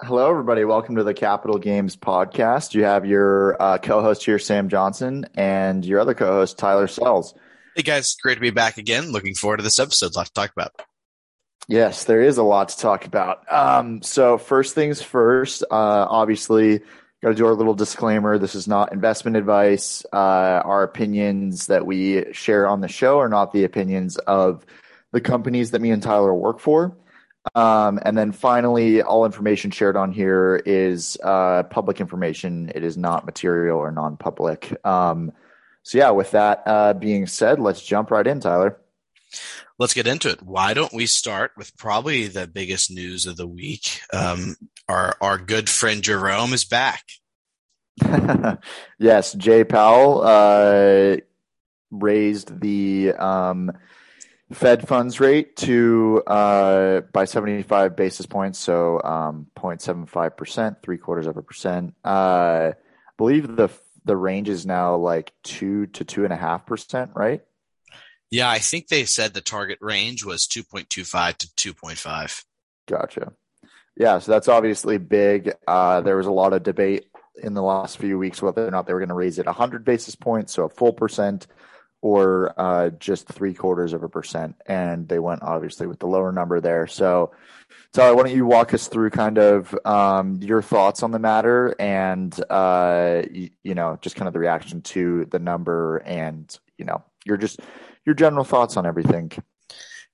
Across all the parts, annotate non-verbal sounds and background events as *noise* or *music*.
Hello, everybody. Welcome to the Capital Games podcast. You have your uh, co-host here, Sam Johnson, and your other co-host, Tyler Sells. Hey guys, great to be back again. Looking forward to this episode. A Lot to talk about. Yes, there is a lot to talk about. Um, so first things first, uh, obviously, got to do our little disclaimer. This is not investment advice. Uh, our opinions that we share on the show are not the opinions of the companies that me and Tyler work for. Um, and then finally, all information shared on here is uh, public information. It is not material or non-public. Um, so yeah, with that uh, being said, let's jump right in, Tyler. Let's get into it. Why don't we start with probably the biggest news of the week? Um, our our good friend Jerome is back. *laughs* yes, Jay Powell uh, raised the um, Fed funds rate to uh, by 75 basis points, so um, 0.75 percent, three quarters of a percent. Uh, I believe the the range is now like two to two and a half percent, right? Yeah, I think they said the target range was 2.25 to 2.5. Gotcha. Yeah, so that's obviously big. Uh, there was a lot of debate in the last few weeks whether or not they were going to raise it 100 basis points, so a full percent, or uh, just three quarters of a percent. And they went obviously with the lower number there. So, Tyler, why don't you walk us through kind of um, your thoughts on the matter and, uh, you, you, know, just kind of the reaction to the number and, you know, your just your general thoughts on everything.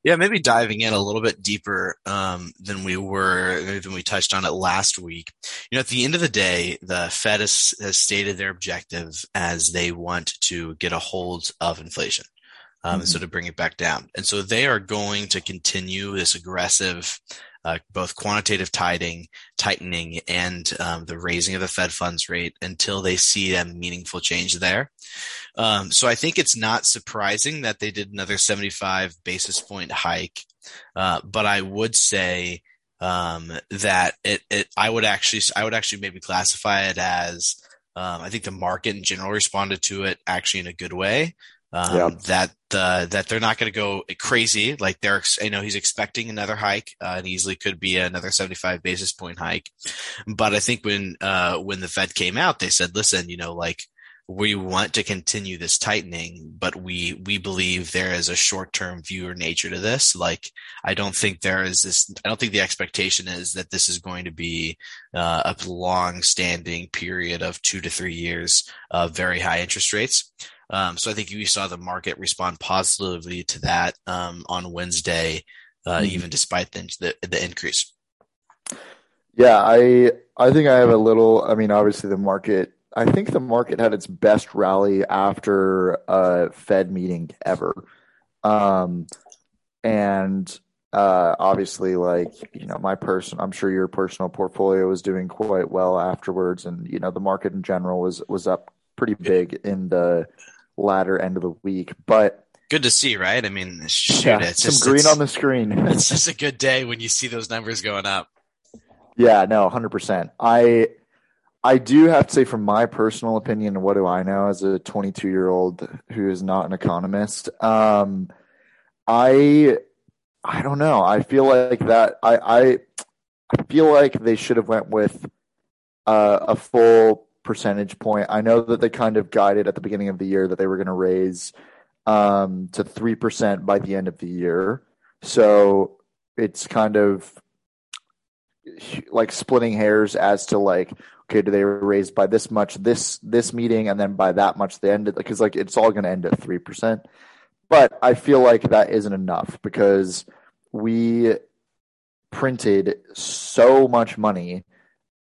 Yeah, maybe diving in a little bit deeper um, than we were than we touched on it last week. You know, at the end of the day, the Fed has, has stated their objective as they want to get a hold of inflation. Um, mm-hmm. and so to bring it back down. And so they are going to continue this aggressive, uh, both quantitative tightening, tightening, and um, the raising of the Fed funds rate until they see a meaningful change there. Um, so I think it's not surprising that they did another 75 basis point hike. Uh, but I would say um, that it, it, I would actually, I would actually maybe classify it as, um, I think the market in general responded to it actually in a good way. Um, yeah. that uh, that they're not going to go crazy. Like they're, you know, he's expecting another hike, uh, and easily could be another 75 basis point hike. But I think when uh, when the Fed came out, they said, listen, you know, like we want to continue this tightening, but we we believe there is a short term view or nature to this. Like I don't think there is this. I don't think the expectation is that this is going to be uh, a long standing period of two to three years of very high interest rates. Um, so I think you saw the market respond positively to that um, on Wednesday, uh, mm-hmm. even despite the, the the increase. Yeah, I I think I have a little. I mean, obviously the market I think the market had its best rally after a Fed meeting ever. Um, and uh, obviously, like, you know, my person, I'm sure your personal portfolio was doing quite well afterwards. And, you know, the market in general was, was up pretty big in the latter end of the week. But good to see, right? I mean, shoot, yeah, it's some just, green on the screen. *laughs* it's just a good day when you see those numbers going up. Yeah, no, 100%. I, I do have to say, from my personal opinion, what do I know as a 22 year old who is not an economist? Um, I I don't know. I feel like that. I I, I feel like they should have went with uh, a full percentage point. I know that they kind of guided at the beginning of the year that they were going to raise um, to three percent by the end of the year. So it's kind of like splitting hairs as to like okay, do they raise by this much this this meeting and then by that much the end because like it's all going to end at three percent. But I feel like that isn't enough because we printed so much money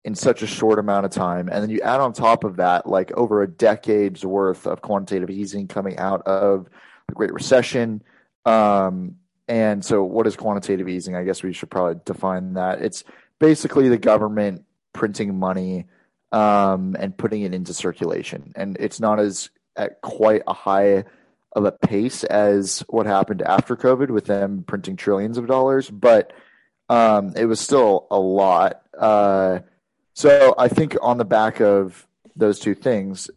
in such a short amount of time, and then you add on top of that like over a decade's worth of quantitative easing coming out of the Great Recession. Um, and so, what is quantitative easing? I guess we should probably define that. It's basically the government printing money um, and putting it into circulation. And it's not as at quite a high of a pace as what happened after COVID with them printing trillions of dollars, but um, it was still a lot. Uh, so I think on the back of those two things,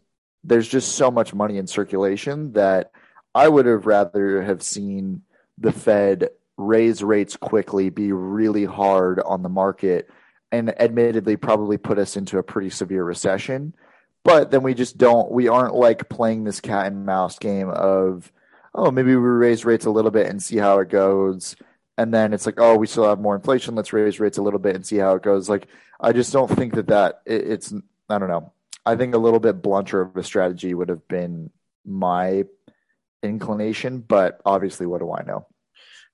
there's just so much money in circulation that I would have rather have seen the Fed raise rates quickly, be really hard on the market, and admittedly probably put us into a pretty severe recession. But then we just don't, we aren't like playing this cat and mouse game of, oh, maybe we raise rates a little bit and see how it goes. And then it's like, oh, we still have more inflation. Let's raise rates a little bit and see how it goes. Like, I just don't think that that it, it's, I don't know. I think a little bit blunter of a strategy would have been my inclination, but obviously, what do I know?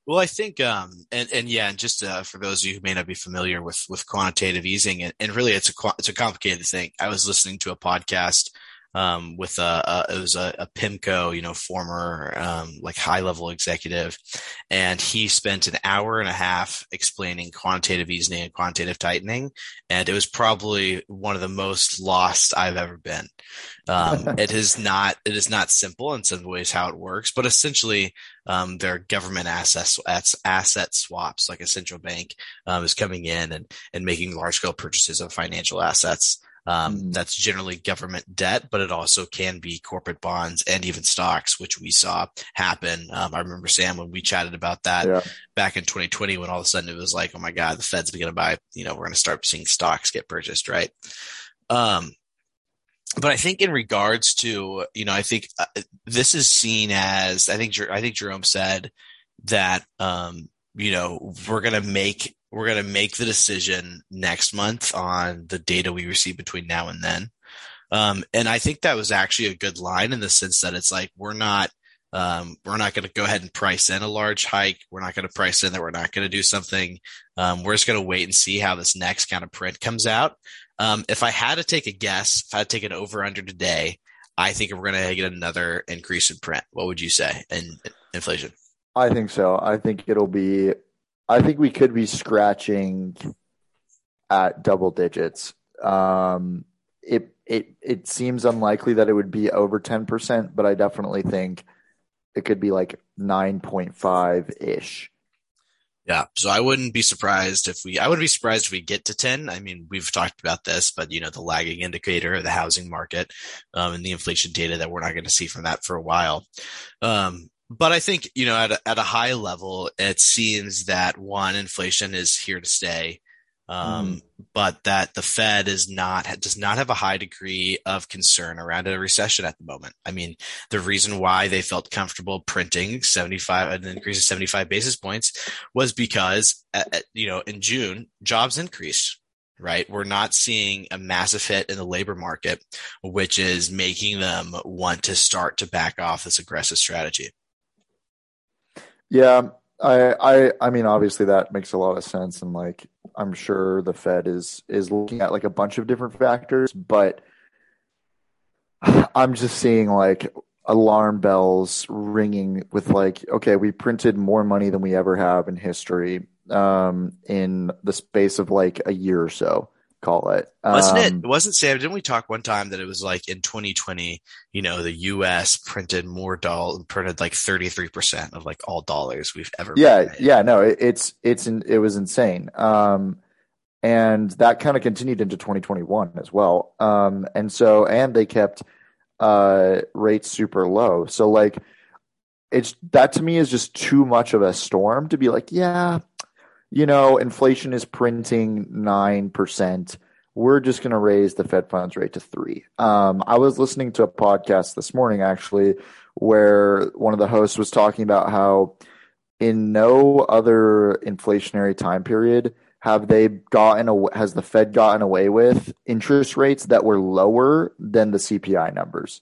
Well, I think, um, and, and yeah, and just uh, for those of you who may not be familiar with with quantitative easing, and, and really, it's a it's a complicated thing. I was listening to a podcast um, with a, a, it was a, a PIMCO, you know, former um, like high level executive, and he spent an hour and a half explaining quantitative easing and quantitative tightening, and it was probably one of the most lost I've ever been. Um, *laughs* it is not it is not simple in some ways how it works, but essentially um, they're government assets asset swaps, like a central bank um, is coming in and and making large scale purchases of financial assets. Um, mm. That's generally government debt, but it also can be corporate bonds and even stocks, which we saw happen. Um, I remember Sam when we chatted about that yeah. back in 2020, when all of a sudden it was like, oh my god, the Fed's going to buy. You know, we're going to start seeing stocks get purchased, right? Um, but I think in regards to, you know, I think uh, this is seen as, I think, I think Jerome said that, um, you know, we're going to make we're going to make the decision next month on the data we receive between now and then. Um, and I think that was actually a good line in the sense that it's like, we're not, um, we're not going to go ahead and price in a large hike. We're not going to price in that we're not going to do something. Um, we're just going to wait and see how this next kind of print comes out. Um, if I had to take a guess, if I had to take an over under today, I think we're going to get another increase in print. What would you say in inflation? I think so. I think it'll be I think we could be scratching at double digits. Um, it it it seems unlikely that it would be over ten percent, but I definitely think it could be like nine point five ish. Yeah, so I wouldn't be surprised if we. I wouldn't be surprised if we get to ten. I mean, we've talked about this, but you know, the lagging indicator of the housing market um, and the inflation data that we're not going to see from that for a while. Um, but I think you know at a, at a high level, it seems that one inflation is here to stay, um, mm. but that the Fed is not does not have a high degree of concern around a recession at the moment. I mean, the reason why they felt comfortable printing seventy five an increase of seventy five basis points was because at, at, you know in June jobs increased right? We're not seeing a massive hit in the labor market, which is making them want to start to back off this aggressive strategy. Yeah, I, I, I mean, obviously that makes a lot of sense, and like I'm sure the Fed is is looking at like a bunch of different factors, but *sighs* I'm just seeing like alarm bells ringing with like, okay, we printed more money than we ever have in history um, in the space of like a year or so call it. Wasn't it? Um, wasn't Sam? Didn't we talk one time that it was like in 2020? You know, the U.S. printed more doll printed like 33 percent of like all dollars we've ever. Yeah, yeah. No, it, it's it's it was insane. Um, and that kind of continued into 2021 as well. Um, and so and they kept uh rates super low. So like, it's that to me is just too much of a storm to be like, yeah you know, inflation is printing 9%. We're just going to raise the Fed funds rate to three. Um, I was listening to a podcast this morning, actually, where one of the hosts was talking about how in no other inflationary time period have they gotten a, has the Fed gotten away with interest rates that were lower than the CPI numbers.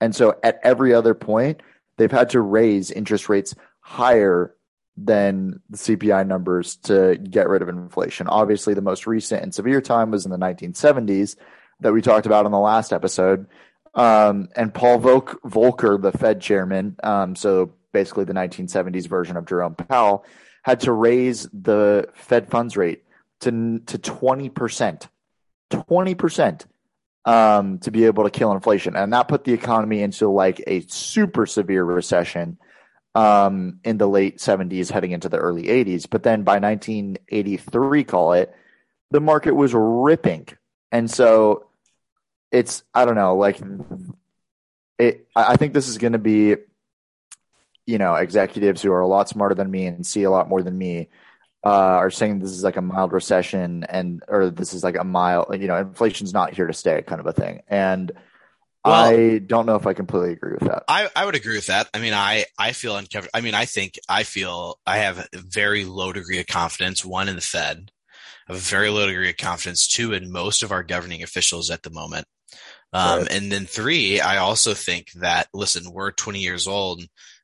And so at every other point, they've had to raise interest rates higher than the CPI numbers to get rid of inflation. Obviously, the most recent and severe time was in the 1970s that we talked about in the last episode. Um, and Paul Volk- Volcker, the Fed chairman, um, so basically the 1970s version of Jerome Powell, had to raise the Fed funds rate to to 20%. 20% um, to be able to kill inflation. And that put the economy into like a super severe recession um, in the late 70s, heading into the early 80s. But then by 1983, call it, the market was ripping. And so it's, I don't know, like, it, I think this is going to be, you know, executives who are a lot smarter than me and see a lot more than me uh, are saying this is like a mild recession and or this is like a mild, you know, inflation's not here to stay, kind of a thing. And well, I don't know if I completely agree with that. I, I would agree with that. I mean, I, I feel uncomfortable. I mean, I think I feel I have a very low degree of confidence, one in the Fed, a very low degree of confidence, two in most of our governing officials at the moment. Um, right. and then three, I also think that, listen, we're 20 years old,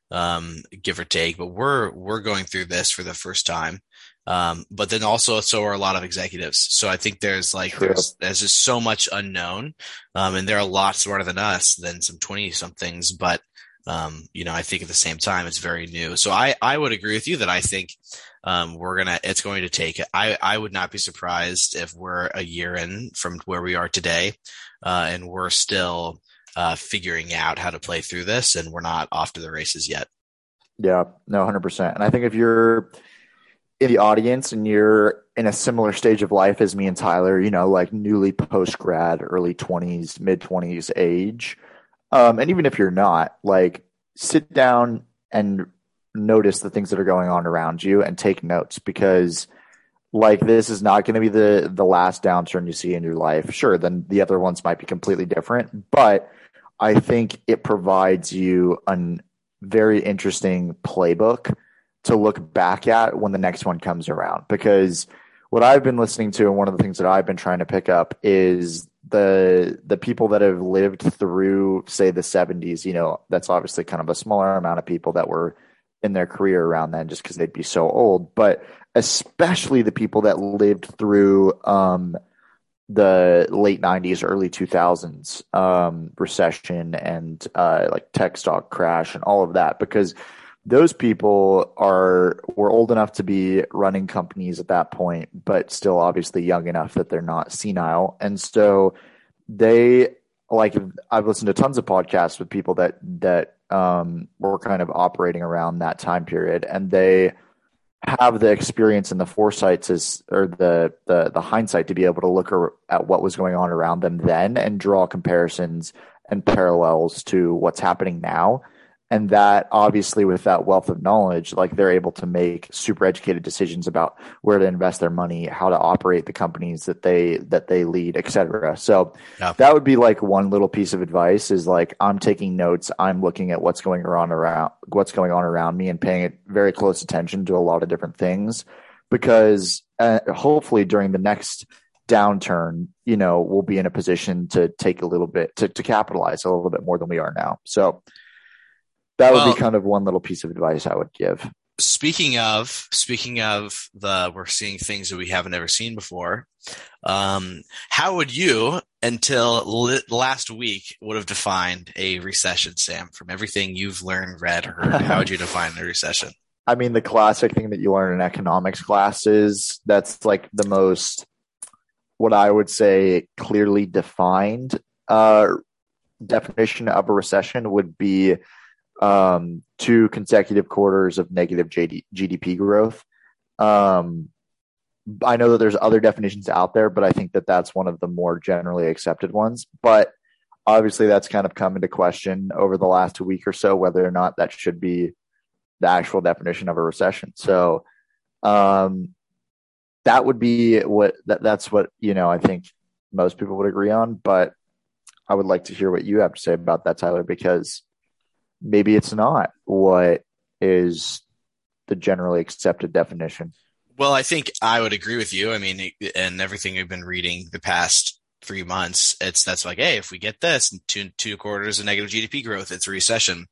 um, give or take, but we're, we're going through this for the first time. Um, but then also so are a lot of executives. So I think there's like True. there's there's just so much unknown, um, and they're a lot smarter than us than some twenty somethings. But um, you know, I think at the same time it's very new. So I I would agree with you that I think um, we're gonna it's going to take. I I would not be surprised if we're a year in from where we are today, uh, and we're still uh, figuring out how to play through this, and we're not off to the races yet. Yeah, no, hundred percent. And I think if you're in the audience and you're in a similar stage of life as me and Tyler, you know, like newly post grad, early 20s, mid 20s age, um, and even if you're not, like sit down and notice the things that are going on around you and take notes because like this is not going to be the the last downturn you see in your life. Sure then the other ones might be completely different but i think it provides you a very interesting playbook to look back at when the next one comes around. Because what I've been listening to, and one of the things that I've been trying to pick up is the the people that have lived through, say, the '70s. You know, that's obviously kind of a smaller amount of people that were in their career around then, just because they'd be so old. But especially the people that lived through um, the late 90s early 2000s um, recession and uh, like tech stock crash and all of that because those people are were old enough to be running companies at that point, but still obviously young enough that they're not senile. And so they like I've listened to tons of podcasts with people that that um, were kind of operating around that time period, and they have the experience and the foresight as or the, the the hindsight to be able to look at what was going on around them then and draw comparisons and parallels to what's happening now and that obviously with that wealth of knowledge like they're able to make super educated decisions about where to invest their money how to operate the companies that they that they lead etc so yeah. that would be like one little piece of advice is like i'm taking notes. I'm looking at what's going on around what's going on around me and paying it very close attention to a lot of different things. Because uh, hopefully during the next downturn you know we'll be in a position to take a little bit to, to capitalize a little bit more than we are now. So that would well, be kind of one little piece of advice I would give. Speaking of speaking of the we're seeing things that we haven't ever seen before. Um, how would you, until li- last week, would have defined a recession, Sam? From everything you've learned, read, heard, how would you define a recession? *laughs* I mean, the classic thing that you learn in economics classes. That's like the most, what I would say, clearly defined uh, definition of a recession would be um, two consecutive quarters of negative JD, GDP growth. Um, I know that there's other definitions out there, but I think that that's one of the more generally accepted ones. But obviously, that's kind of come into question over the last week or so whether or not that should be the actual definition of a recession. So, um, that would be what that, that's what you know. I think most people would agree on, but I would like to hear what you have to say about that, Tyler, because maybe it's not what is the generally accepted definition. Well, I think I would agree with you. I mean, and everything we've been reading the past three months, it's that's like, hey, if we get this two two quarters of negative GDP growth, it's a recession.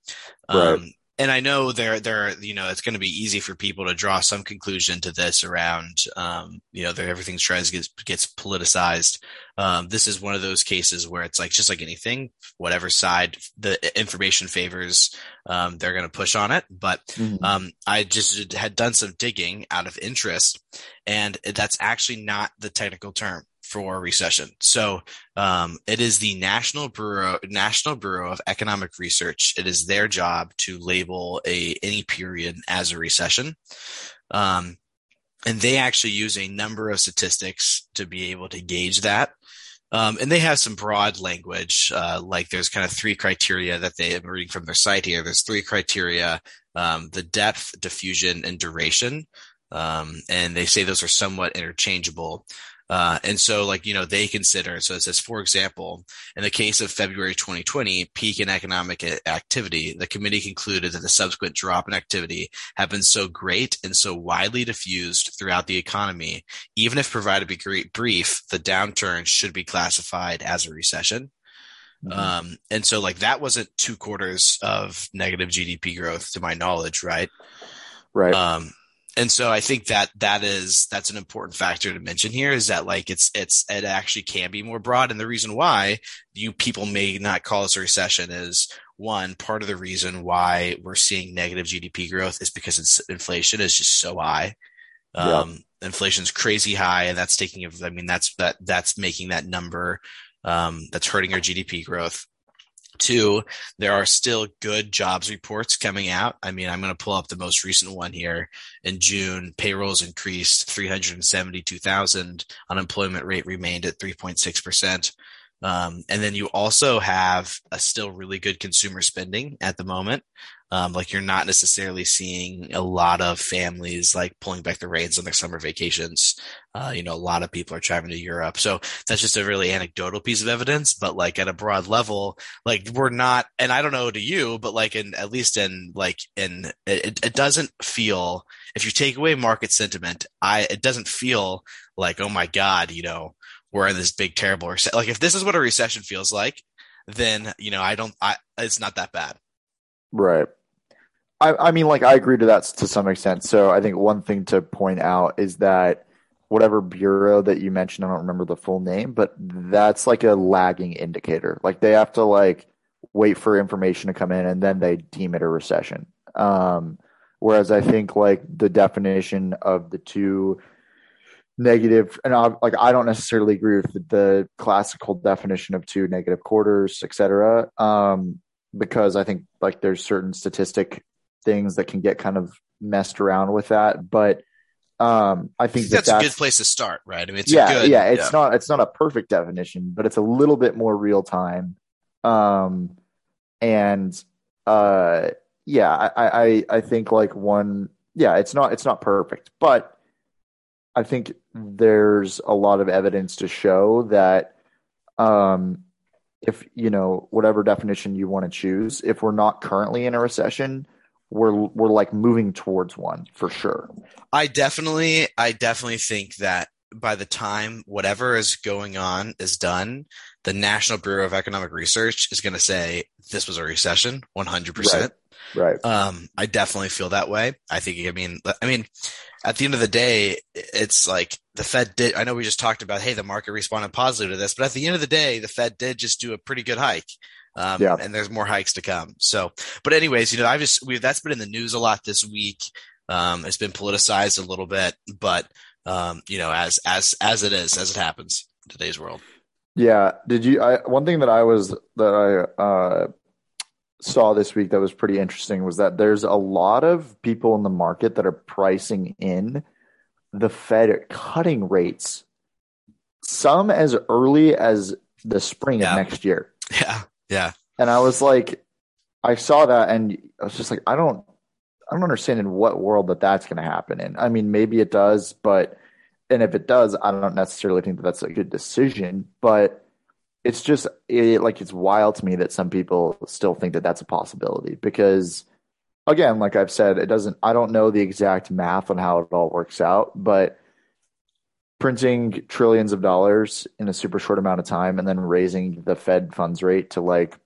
Right. Um, and I know there, there, you know, it's going to be easy for people to draw some conclusion to this around, um, you know, that everything's tries gets gets politicized. Um, this is one of those cases where it's like just like anything, whatever side the information favors, um, they're going to push on it. But mm-hmm. um, I just had done some digging out of interest, and that's actually not the technical term for recession. So um, it is the National Bureau National Bureau of Economic Research. It is their job to label a any period as a recession. Um, and they actually use a number of statistics to be able to gauge that. Um, and they have some broad language, uh, like there's kind of three criteria that they am reading from their site here. There's three criteria: um, the depth, diffusion, and duration Um, and they say those are somewhat interchangeable. Uh, and so, like, you know, they consider, so it says, for example, in the case of February 2020, peak in economic activity, the committee concluded that the subsequent drop in activity had been so great and so widely diffused throughout the economy, even if provided be brief, the downturn should be classified as a recession. Mm-hmm. Um, and so like that wasn't two quarters of negative GDP growth to my knowledge, right? Right. Um, and so I think that that is that's an important factor to mention here is that like it's it's it actually can be more broad, and the reason why you people may not call this a recession is one part of the reason why we're seeing negative GDP growth is because it's, inflation is just so high. Um, yep. Inflation's crazy high, and that's taking. I mean, that's that that's making that number um, that's hurting our GDP growth. Two, there are still good jobs reports coming out. I mean, I'm going to pull up the most recent one here. In June, payrolls increased 372,000. Unemployment rate remained at 3.6%. Um, and then you also have a still really good consumer spending at the moment. Um, like you're not necessarily seeing a lot of families like pulling back the reins on their summer vacations. Uh, you know, a lot of people are traveling to Europe. So that's just a really anecdotal piece of evidence. But like at a broad level, like we're not, and I don't know to you, but like in, at least in like in, it, it doesn't feel, if you take away market sentiment, I, it doesn't feel like, oh my God, you know, we're in this big, terrible recession. Like if this is what a recession feels like, then, you know, I don't, I, it's not that bad. Right. I, I mean, like I agree to that to some extent. So I think one thing to point out is that whatever bureau that you mentioned, I don't remember the full name, but that's like a lagging indicator. Like they have to like wait for information to come in and then they deem it a recession. Um, whereas I think like the definition of the two negative and I, like I don't necessarily agree with the, the classical definition of two negative quarters, etc. Um, because I think like there's certain statistic things that can get kind of messed around with that. But um, I think that that's, that's, a good place to start, right? I mean, yeah, good, yeah. It's yeah. not it's not a perfect definition, but it's a little bit more real time. Um, and uh, yeah, I, I I think like one, yeah, it's not it's not perfect, but I think there's a lot of evidence to show that um, if you know whatever definition you want to choose, if we're not currently in a recession, we're we're like moving towards one for sure. I definitely I definitely think that by the time whatever is going on is done, the National Bureau of Economic Research is going to say this was a recession, 100%. Right. Right. Um, I definitely feel that way. I think, I mean, I mean, at the end of the day, it's like the Fed did. I know we just talked about, hey, the market responded positively to this, but at the end of the day, the Fed did just do a pretty good hike. Um, yeah. and there's more hikes to come. So, but anyways, you know, I've just, we that's been in the news a lot this week. Um, it's been politicized a little bit, but, um, you know, as, as, as it is, as it happens in today's world. Yeah. Did you, I, one thing that I was, that I, uh, saw this week that was pretty interesting was that there's a lot of people in the market that are pricing in the Fed cutting rates, some as early as the spring yeah. of next year. Yeah. Yeah. And I was like, I saw that and I was just like, I don't, I don't understand in what world that that's going to happen in. I mean, maybe it does, but, and if it does, I don't necessarily think that that's a good decision, but it's just it, like, it's wild to me that some people still think that that's a possibility because again, like I've said, it doesn't, I don't know the exact math on how it all works out, but printing trillions of dollars in a super short amount of time and then raising the Fed funds rate to like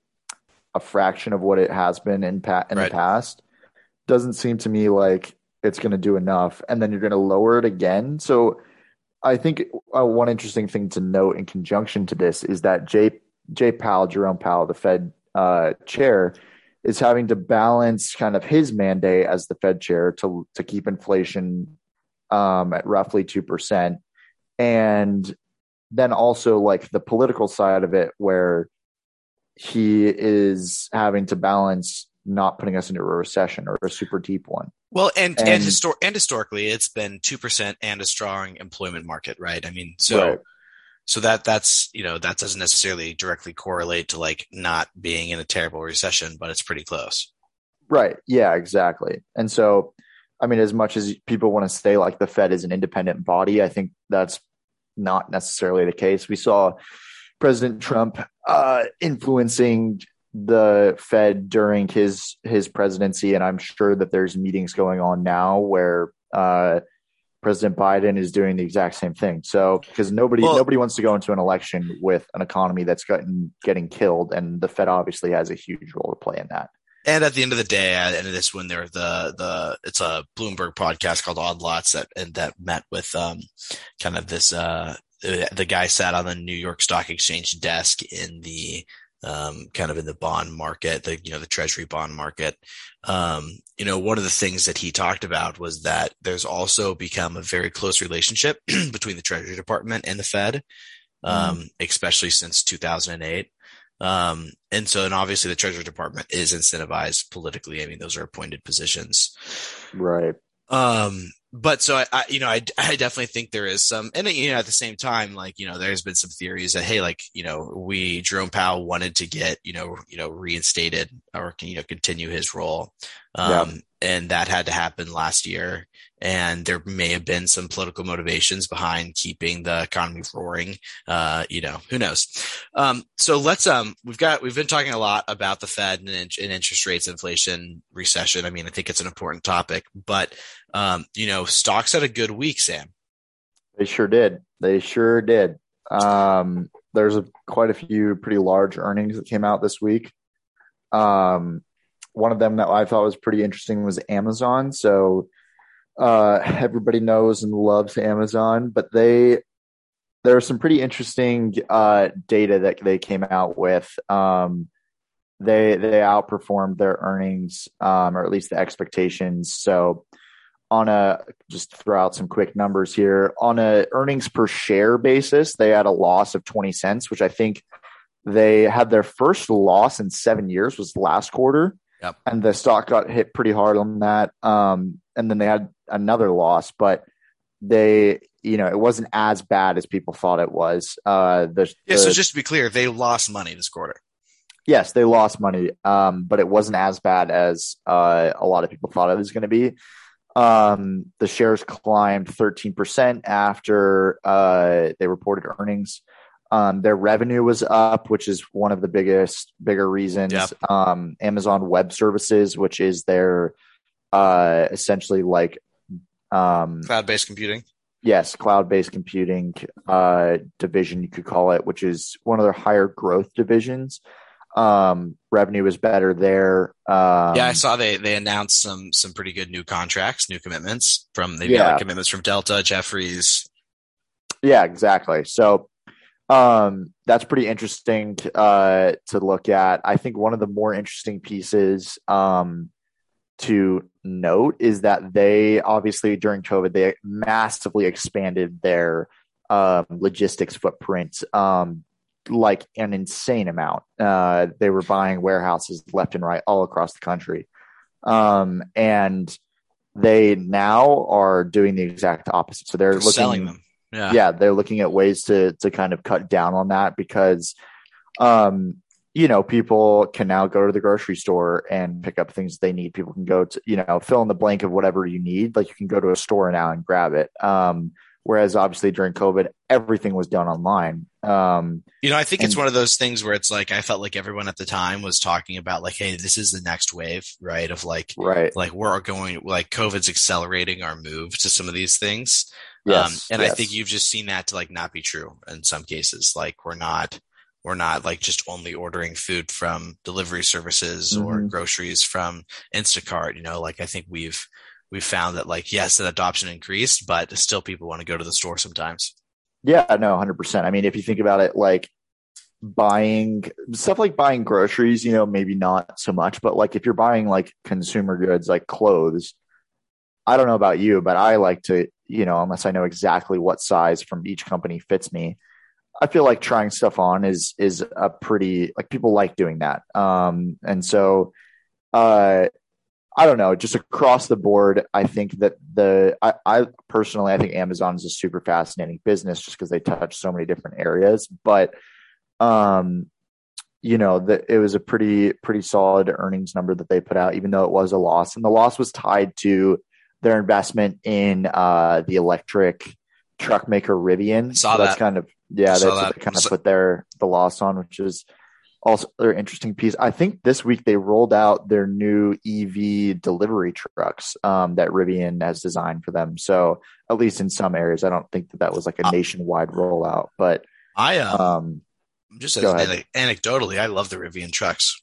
a fraction of what it has been in, pa- in right. the past doesn't seem to me like it's going to do enough. And then you're going to lower it again. So I think uh, one interesting thing to note in conjunction to this is that Jay, Jay Powell, Jerome Powell, the Fed uh, chair, is having to balance kind of his mandate as the Fed chair to to keep inflation um, at roughly two percent and then also like the political side of it where he is having to balance not putting us into a recession or a super deep one. Well, and and, and, histor- and historically, it's been two percent and a strong employment market, right? I mean, so right. So that that's you know that doesn't necessarily directly correlate to like not being in a terrible recession, but it's pretty close. Right. Yeah. Exactly. And so I mean, as much as people want to say like the Fed is an independent body, I think that's not necessarily the case. We saw President Trump uh, influencing the Fed during his his presidency, and I'm sure that there's meetings going on now where uh, President Biden is doing the exact same thing. So because nobody well, nobody wants to go into an election with an economy that's gotten getting killed, and the Fed obviously has a huge role to play in that. And at the end of the day, at the end of this, when they're the the it's a Bloomberg podcast called Odd Lots that and that met with um kind of this uh the guy sat on the New York Stock Exchange desk in the um, kind of in the bond market, the you know the Treasury bond market. Um, you know, one of the things that he talked about was that there's also become a very close relationship *clears throat* between the Treasury Department and the Fed, um, mm. especially since 2008. Um, and so, and obviously the Treasury Department is incentivized politically. I mean, those are appointed positions. Right. Um, but so I, I, you know, I, *laughs* I definitely think there is some, and you know, at the same time, like, you know, there's been some theories that, hey, like, you know, we, Jerome Powell wanted to get, you know, you know, reinstated or, you know, continue his role. Um, yeah. and that had to happen last year. And there may have been some political motivations behind keeping the economy roaring. Uh, you know, who knows? Um, so let's, um, we've got, we've been talking a lot about the Fed and, and interest rates, inflation, recession. I mean, I think it's an important topic, but um, you know, stocks had a good week, Sam. They sure did. They sure did. Um, there's a, quite a few pretty large earnings that came out this week. Um, one of them that I thought was pretty interesting was Amazon. So uh, everybody knows and loves Amazon, but they there are some pretty interesting uh, data that they came out with. Um, they they outperformed their earnings, um, or at least the expectations. So on a just throw out some quick numbers here on a earnings per share basis they had a loss of 20 cents which i think they had their first loss in seven years was last quarter yep. and the stock got hit pretty hard on that um, and then they had another loss but they you know it wasn't as bad as people thought it was uh the, yeah the, so just to be clear they lost money this quarter yes they lost money um but it wasn't as bad as uh a lot of people thought it was going to be um, the shares climbed 13% after uh, they reported earnings. Um, their revenue was up, which is one of the biggest, bigger reasons. Yep. Um, Amazon Web Services, which is their uh, essentially like um, cloud based computing. Yes, cloud based computing uh, division, you could call it, which is one of their higher growth divisions. Um, revenue is better there. Um, yeah, I saw they they announced some some pretty good new contracts, new commitments from they yeah. like commitments from Delta, Jefferies. Yeah, exactly. So um, that's pretty interesting to, uh, to look at. I think one of the more interesting pieces um, to note is that they obviously during COVID they massively expanded their uh, logistics footprint. Um, like an insane amount. Uh, they were buying warehouses left and right all across the country. Um, and they now are doing the exact opposite. So they're, they're looking, selling them. Yeah. yeah, they're looking at ways to to kind of cut down on that because um you know, people can now go to the grocery store and pick up things they need. People can go to, you know, fill in the blank of whatever you need. Like you can go to a store now and grab it. Um, Whereas obviously during COVID, everything was done online. Um, you know, I think and, it's one of those things where it's like I felt like everyone at the time was talking about like, hey, this is the next wave, right? Of like, right, like we're going like COVID's accelerating our move to some of these things. Yes, um, and yes. I think you've just seen that to like not be true in some cases. Like we're not we're not like just only ordering food from delivery services mm-hmm. or groceries from Instacart. You know, like I think we've we've found that like yes, that adoption increased, but still people want to go to the store sometimes. Yeah, no, hundred percent. I mean, if you think about it, like buying stuff like buying groceries, you know, maybe not so much, but like if you're buying like consumer goods like clothes, I don't know about you, but I like to, you know, unless I know exactly what size from each company fits me, I feel like trying stuff on is is a pretty like people like doing that. Um and so uh I don't know, just across the board, I think that the I, I, personally I think Amazon is a super fascinating business just because they touch so many different areas. But um, you know, that it was a pretty pretty solid earnings number that they put out, even though it was a loss, and the loss was tied to their investment in uh, the electric truck maker Rivian. Saw so that's that. kind of yeah, that's what that. they kind of put their the loss on, which is also their interesting piece. I think this week they rolled out their new EV delivery trucks um, that Rivian has designed for them. So at least in some areas, I don't think that that was like a Uh, nationwide rollout, but I um, um, just as go anecdotally, I love the Rivian trucks.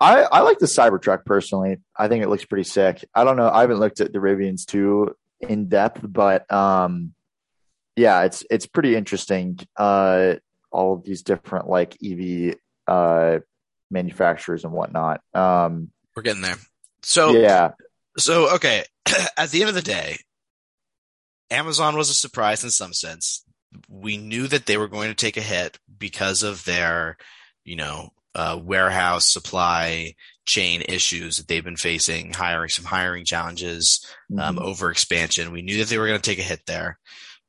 I, I like the Cybertruck personally. I think it looks pretty sick. I don't know. I haven't looked at the Rivians too in depth, but um, yeah, it's it's pretty interesting. Uh, all of these different like EV uh manufacturers and whatnot. Um, We're getting there. So yeah, So, okay, *clears throat* at the end of the day, Amazon was a surprise in some sense. We knew that they were going to take a hit because of their, you know, uh, warehouse supply chain issues that they've been facing, hiring some hiring challenges, um, Mhm. over expansion. We knew that they were going to take a hit there.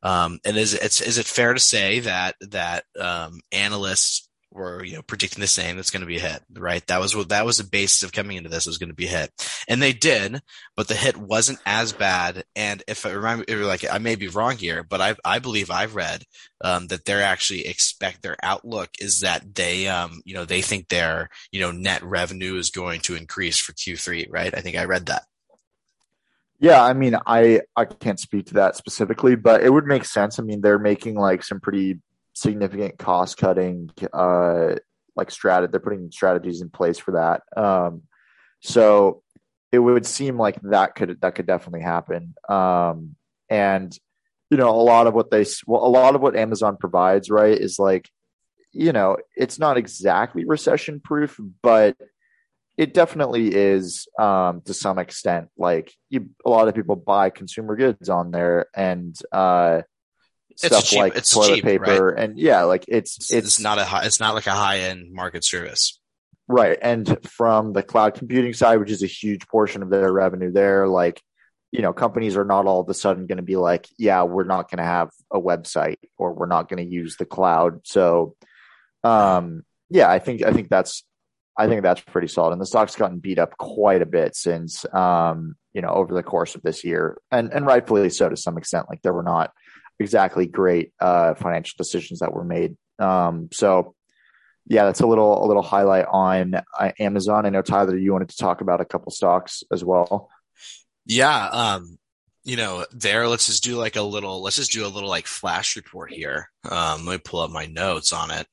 Um, and is it's, is it fair to say that that um, analysts were you know predicting the same? That's going to be a hit, right? That was what that was the basis of coming into this was going to be a hit, and they did, but the hit wasn't as bad. And if I remember, like I may be wrong here, but I I believe I've read um, that they're actually expect their outlook is that they um you know they think their you know net revenue is going to increase for Q3, right? I think I read that. Yeah, I mean, I I can't speak to that specifically, but it would make sense. I mean, they're making like some pretty significant cost cutting, uh, like strat. They're putting strategies in place for that. Um, so it would seem like that could that could definitely happen. Um, and you know, a lot of what they well, a lot of what Amazon provides, right, is like, you know, it's not exactly recession proof, but it definitely is um, to some extent. Like you, a lot of people buy consumer goods on there, and uh, stuff cheap- like it's toilet cheap, paper, and yeah, like it's It's, it's, it's not a high, it's not like a high end market service. right. And from the cloud computing side, which is a huge portion of their revenue, there, like you know, companies are not all of a sudden going to be like, yeah, we're not going to have a website or we're not going to use the cloud. So, um, yeah, I think I think that's I think that's pretty solid. And the stock's gotten beat up quite a bit since um, you know, over the course of this year. And and rightfully so to some extent. Like there were not exactly great uh financial decisions that were made. Um so yeah, that's a little a little highlight on uh, Amazon. I know Tyler, you wanted to talk about a couple stocks as well. Yeah. Um, you know, there, let's just do like a little, let's just do a little like flash report here. Um, let me pull up my notes on it.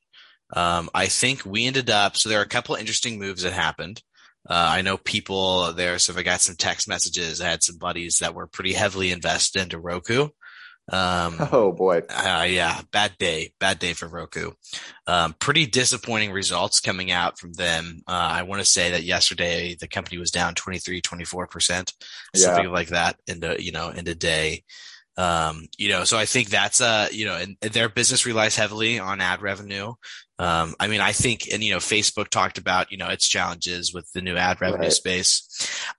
Um, I think we ended up, so there are a couple interesting moves that happened. Uh, I know people there. So I got some text messages, I had some buddies that were pretty heavily invested into Roku. Um, *laughs* Oh boy. uh, yeah, bad day, bad day for Roku. Um, pretty disappointing results coming out from them. Uh, I want to say that yesterday the company was down 23, 24%, something like that in the, you know, in the day. Um, you know, so I think that's, uh, you know, and their business relies heavily on ad revenue. Um, I mean, I think, and, you know, Facebook talked about, you know, its challenges with the new ad revenue Right. space.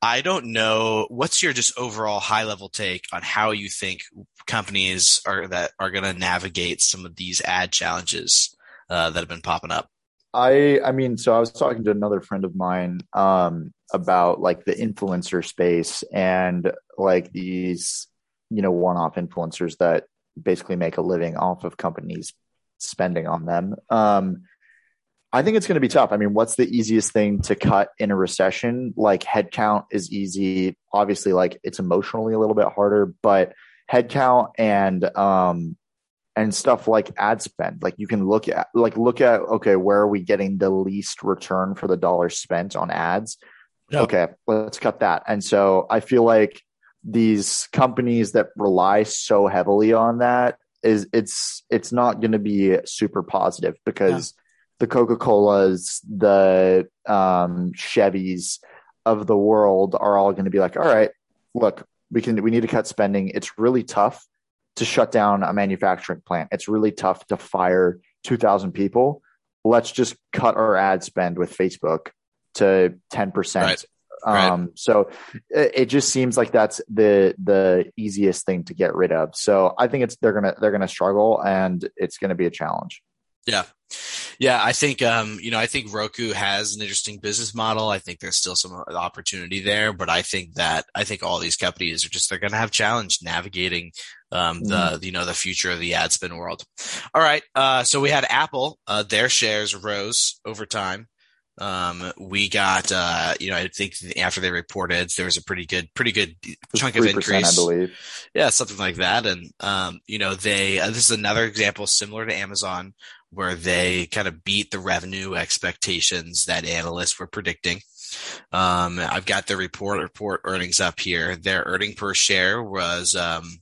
I don't know. What's your just overall high level take on how you think companies are that are going to navigate some of these ad challenges uh, that have been popping up? I I mean, so I was talking to another friend of mine um about like the influencer space and like these, you know, one-off influencers that basically make a living off of companies spending on them. Um I think it's going to be tough. I mean, what's the easiest thing to cut in a recession? Like headcount is easy. Obviously, like it's emotionally a little bit harder, but headcount and um and stuff like ad spend. Like you can look at like look at okay, where are we getting the least return for the dollar spent on ads? Yeah. Okay, let's cut that. And so I feel like these companies that rely so heavily on that is it's it's not going to be super positive because the Coca-Colas, the um Chevys of the world are all going to be like, all right, look, we can we need to cut spending. It's really tough to shut down a manufacturing plant. It's really tough to fire 2000 people. Let's just cut our ad spend with Facebook to 10%. Right. Right. Um, so it, it just seems like that's the the easiest thing to get rid of. So I think it's they're gonna they're gonna struggle and it's gonna be a challenge. Yeah. Yeah, I think um, you know, I think Roku has an interesting business model. I think there's still some opportunity there, but I think that I think all these companies are just they're going to have challenge navigating um, the mm-hmm. you know the future of the ad spend world. All right, uh, so we had Apple. Uh, their shares rose over time. Um, we got, uh, you know, I think after they reported, there was a pretty good, pretty good chunk of increase. I believe. Yeah, something like that. And, um, you know, they, uh, this is another example similar to Amazon where they kind of beat the revenue expectations that analysts were predicting. Um, I've got the report report earnings up here. Their earning per share was, um,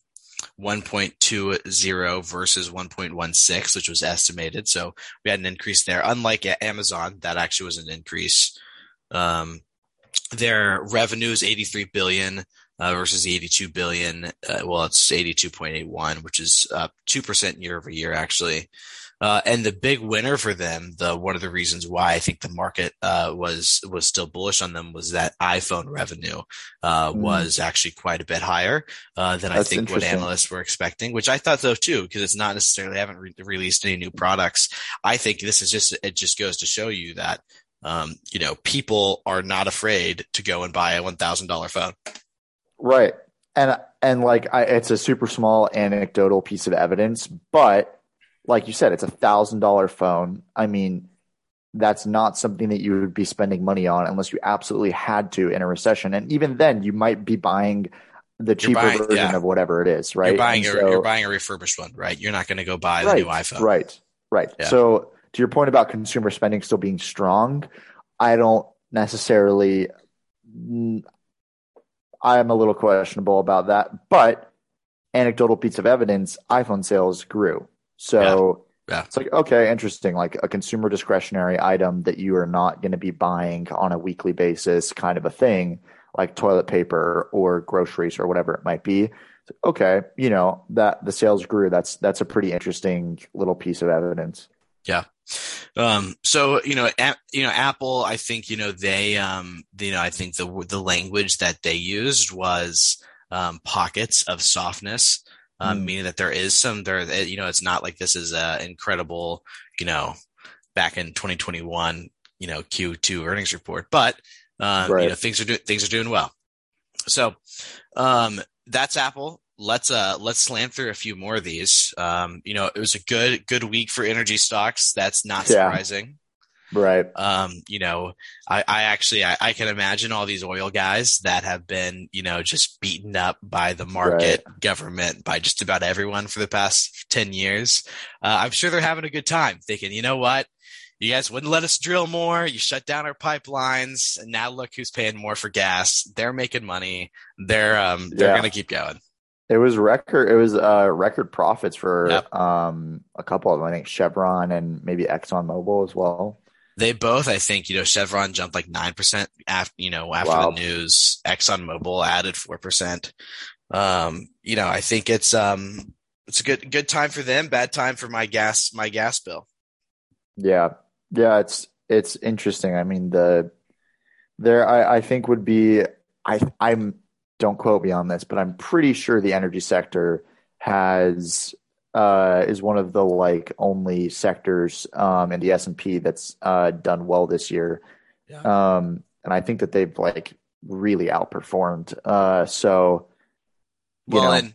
1.20 versus 1.16, which was estimated. So we had an increase there. Unlike Amazon, that actually was an increase. Um, their revenue is 83 billion uh, versus 82 billion. Uh, well, it's 82.81, which is up 2% year over year, actually. Uh, and the big winner for them, the one of the reasons why I think the market uh, was was still bullish on them was that iPhone revenue uh, mm. was actually quite a bit higher uh, than That's I think what analysts were expecting, which I thought so too, because it's not necessarily I haven't re- released any new products. I think this is just it just goes to show you that um, you know people are not afraid to go and buy a one thousand dollar phone. Right, and and like I, it's a super small anecdotal piece of evidence, but like you said, it's a thousand dollar phone. I mean, that's not something that you would be spending money on unless you absolutely had to in a recession. And even then, you might be buying the cheaper buying, version yeah. of whatever it is, right? You're buying, so, you're buying a refurbished one, right? You're not going to go buy the right, new iPhone. Right, right. Yeah. So to your point about consumer spending still being strong, I don't necessarily. I am a little questionable about that, but anecdotal piece of evidence: iPhone sales grew so yeah. Yeah. it's like, okay, interesting. Like a consumer discretionary item that you are not going to be buying on a weekly basis, kind of a thing, like toilet paper or groceries or whatever it might be. Okay, you know that the sales grew. That's that's a pretty interesting little piece of evidence. Yeah. Um, so you know, a, you know, Apple. I think you know they, um, you know, I think the the language that they used was um, pockets of softness um, mm. meaning that there is some there. Eh, you know, it's not like this is a incredible, you know, back in 2021, you know, Q2 earnings report, but um, right. you know, things are doing things are doing well. So um, that's Apple. Let's uh let's slam through a few more of these. Um, you know, it was a good good week for energy stocks. That's not surprising. Right. Um, you know, I, I actually I, I, can imagine all these oil guys that have been, you know, just beaten up by the market, right. government, by just about everyone for the past 10 years. Uh, I'm sure they're having a good time thinking, you know what? You guys wouldn't let us drill more. You shut down our pipelines. And now look who's paying more for gas. They're making money. They're, um, they're yeah. going to keep going. It was record. It was uh, record profits for yep. um, a couple of them. I think Chevron and maybe Exxon Mobil as well. They both, I think, you know, Chevron jumped like nine percent after, you know, after wow. the news. Exxon Mobil added four percent. Um, you know, I think it's um, it's a good good time for them. Bad time for my gas my gas bill. Yeah, yeah, it's it's interesting. I mean, the there I, I think would be I I'm don't quote me on this, but I'm pretty sure the energy sector has uh, is one of the like only sectors um, in the S and P that's uh, done well this year, yeah. um, and I think that they've like really outperformed. Uh, so, well, know. and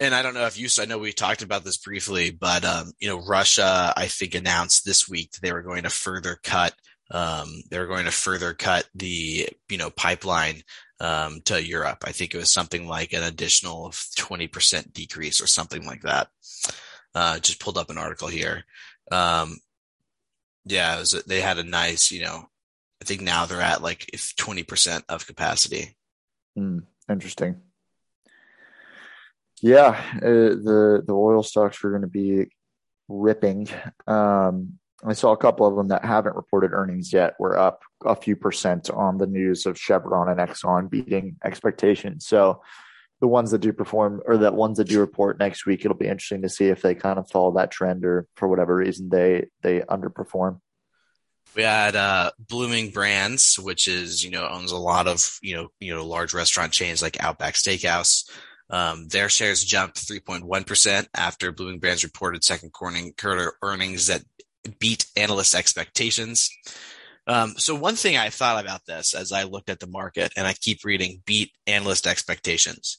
and I don't know if you, I know we talked about this briefly, but um, you know, Russia, I think announced this week that they were going to further cut. Um, they're going to further cut the you know pipeline um, to Europe. I think it was something like an additional 20% decrease or something like that. Uh, just pulled up an article here. Um, yeah, was, they had a nice, you know, I think now they're at like if 20% of capacity. Mm, interesting. Yeah, uh, the the oil stocks are going to be ripping. Um, I saw a couple of them that haven't reported earnings yet. We're up a few percent on the news of Chevron and Exxon beating expectations. So the ones that do perform or that ones that do report next week, it'll be interesting to see if they kind of follow that trend or for whatever reason they they underperform. We had uh, Bloomin' Brands, which is you know owns a lot of you know you know large restaurant chains like Outback Steakhouse. Um, their shares jumped 3.1% after Bloomin' Brands reported second quarter earnings that beat analyst expectations. Um, so one thing I thought about this as I looked at the market, and I keep reading beat analyst expectations.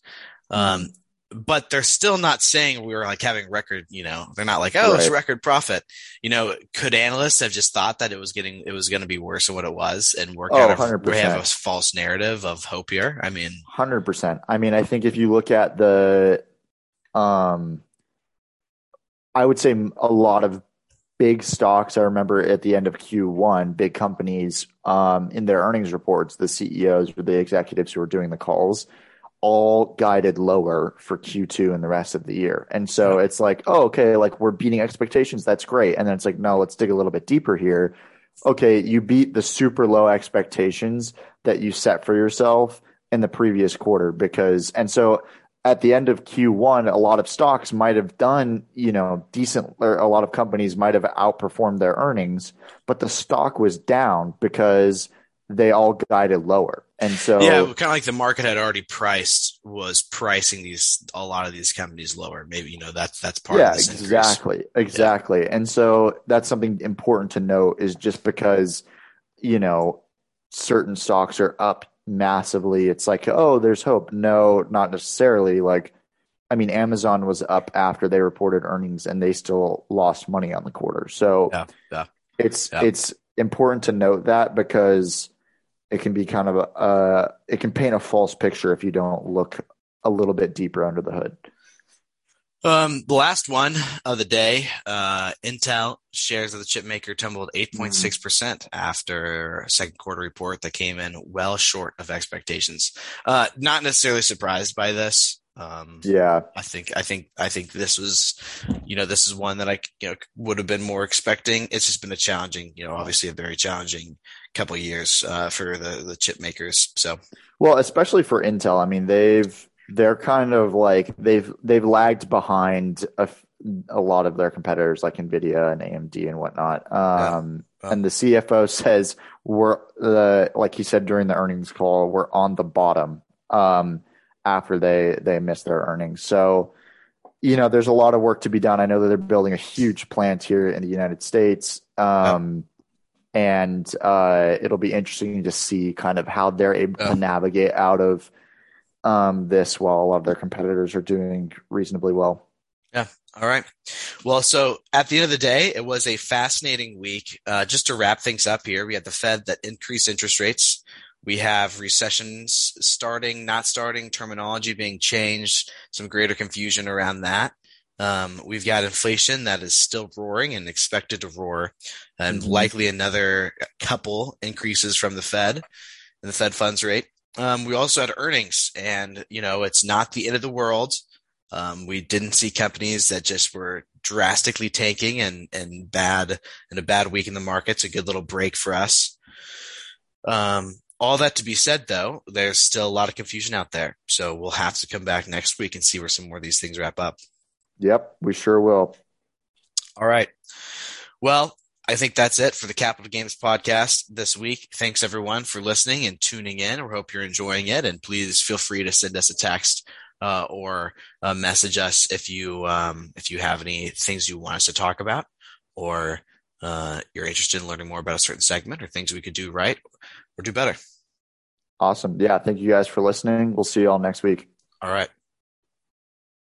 Um, but they're still not saying we were like having record, you know, they're not like, oh, right. it's record profit. You know, could analysts have just thought that it was getting, it was going to be worse than what it was and work oh, out of, we have a false narrative of hope here? I mean, 100%. I mean, I think if you look at the, um, I would say a lot of big stocks. I remember at the end of Q1, big companies um, in their earnings reports, the CEOs or the executives who were doing the calls all guided lower for Q2 and the rest of the year. And so it's like, oh, okay, like we're beating expectations. That's great. And then it's like, no, let's dig a little bit deeper here. Okay, you beat the super low expectations that you set for yourself in the previous quarter because, and so at the end of Q1, a lot of stocks might have done, you know, decent, or a lot of companies might have outperformed their earnings, but the stock was down because they all guided lower. And so, yeah, kind of like the market had already priced was pricing these a lot of these companies lower. Maybe you know that's that's part yeah, of exactly, increase. exactly. Yeah. And so that's something important to note is just because you know certain stocks are up massively, it's like, oh, there's hope. No, not necessarily. Like, I mean, Amazon was up after they reported earnings and they still lost money on the quarter. So yeah, yeah. it's yeah. it's important to note that because it can be kind of a uh, it can paint a false picture if you don't look a little bit deeper under the hood. Um, the last one of the day, uh, Intel shares of the chip maker tumbled 8.6% after a second quarter report that came in well short of expectations. Uh, not necessarily surprised by this. Um, yeah, I think, I think, I think this was, you know, this is one that I, you know, would have been more expecting. It's just been a challenging, you know, obviously a very challenging couple years, uh, for the, the chip makers. So, well, especially for Intel, I mean, they've, they're kind of like they've they've lagged behind a, a lot of their competitors like Nvidia and AMD and whatnot. Um, yeah. And the CFO says we're uh, like he said during the earnings call, we're on the bottom um, after they they missed their earnings. So you know, there's a lot of work to be done. I know that they're building a huge plant here in the United States. Um. And uh, it'll be interesting to see kind of how they're able yeah. to navigate out of um, this while a lot of their competitors are doing reasonably well. Yeah. All right. Well, so at the end of the day, it was a fascinating week. Uh, just to wrap things up here, we had the Fed that increased interest rates. We have recessions starting, not starting, terminology being changed, some greater confusion around that. Um, we've got inflation that is still roaring and expected to roar, and mm-hmm. likely another couple increases from the Fed and the Fed funds rate. Um, we also had earnings, and you know it's not the end of the world. Um, we didn't see companies that just were drastically tanking and and bad and a bad week in the markets. A good little break for us. Um, all that to be said, though, there's still a lot of confusion out there. So we'll have to come back next week and see where some more of these things wrap up. Yep, we sure will. All right. Well, I think that's it for the Capital Games podcast this week. Thanks everyone for listening and tuning in. We hope you're enjoying it. And please feel free to send us a text uh, or uh, message us if you um, if you have any things you want us to talk about, or uh, you're interested in learning more about a certain segment or things we could do right or do better. Awesome. Yeah. Thank you guys for listening. We'll see you all next week. All right.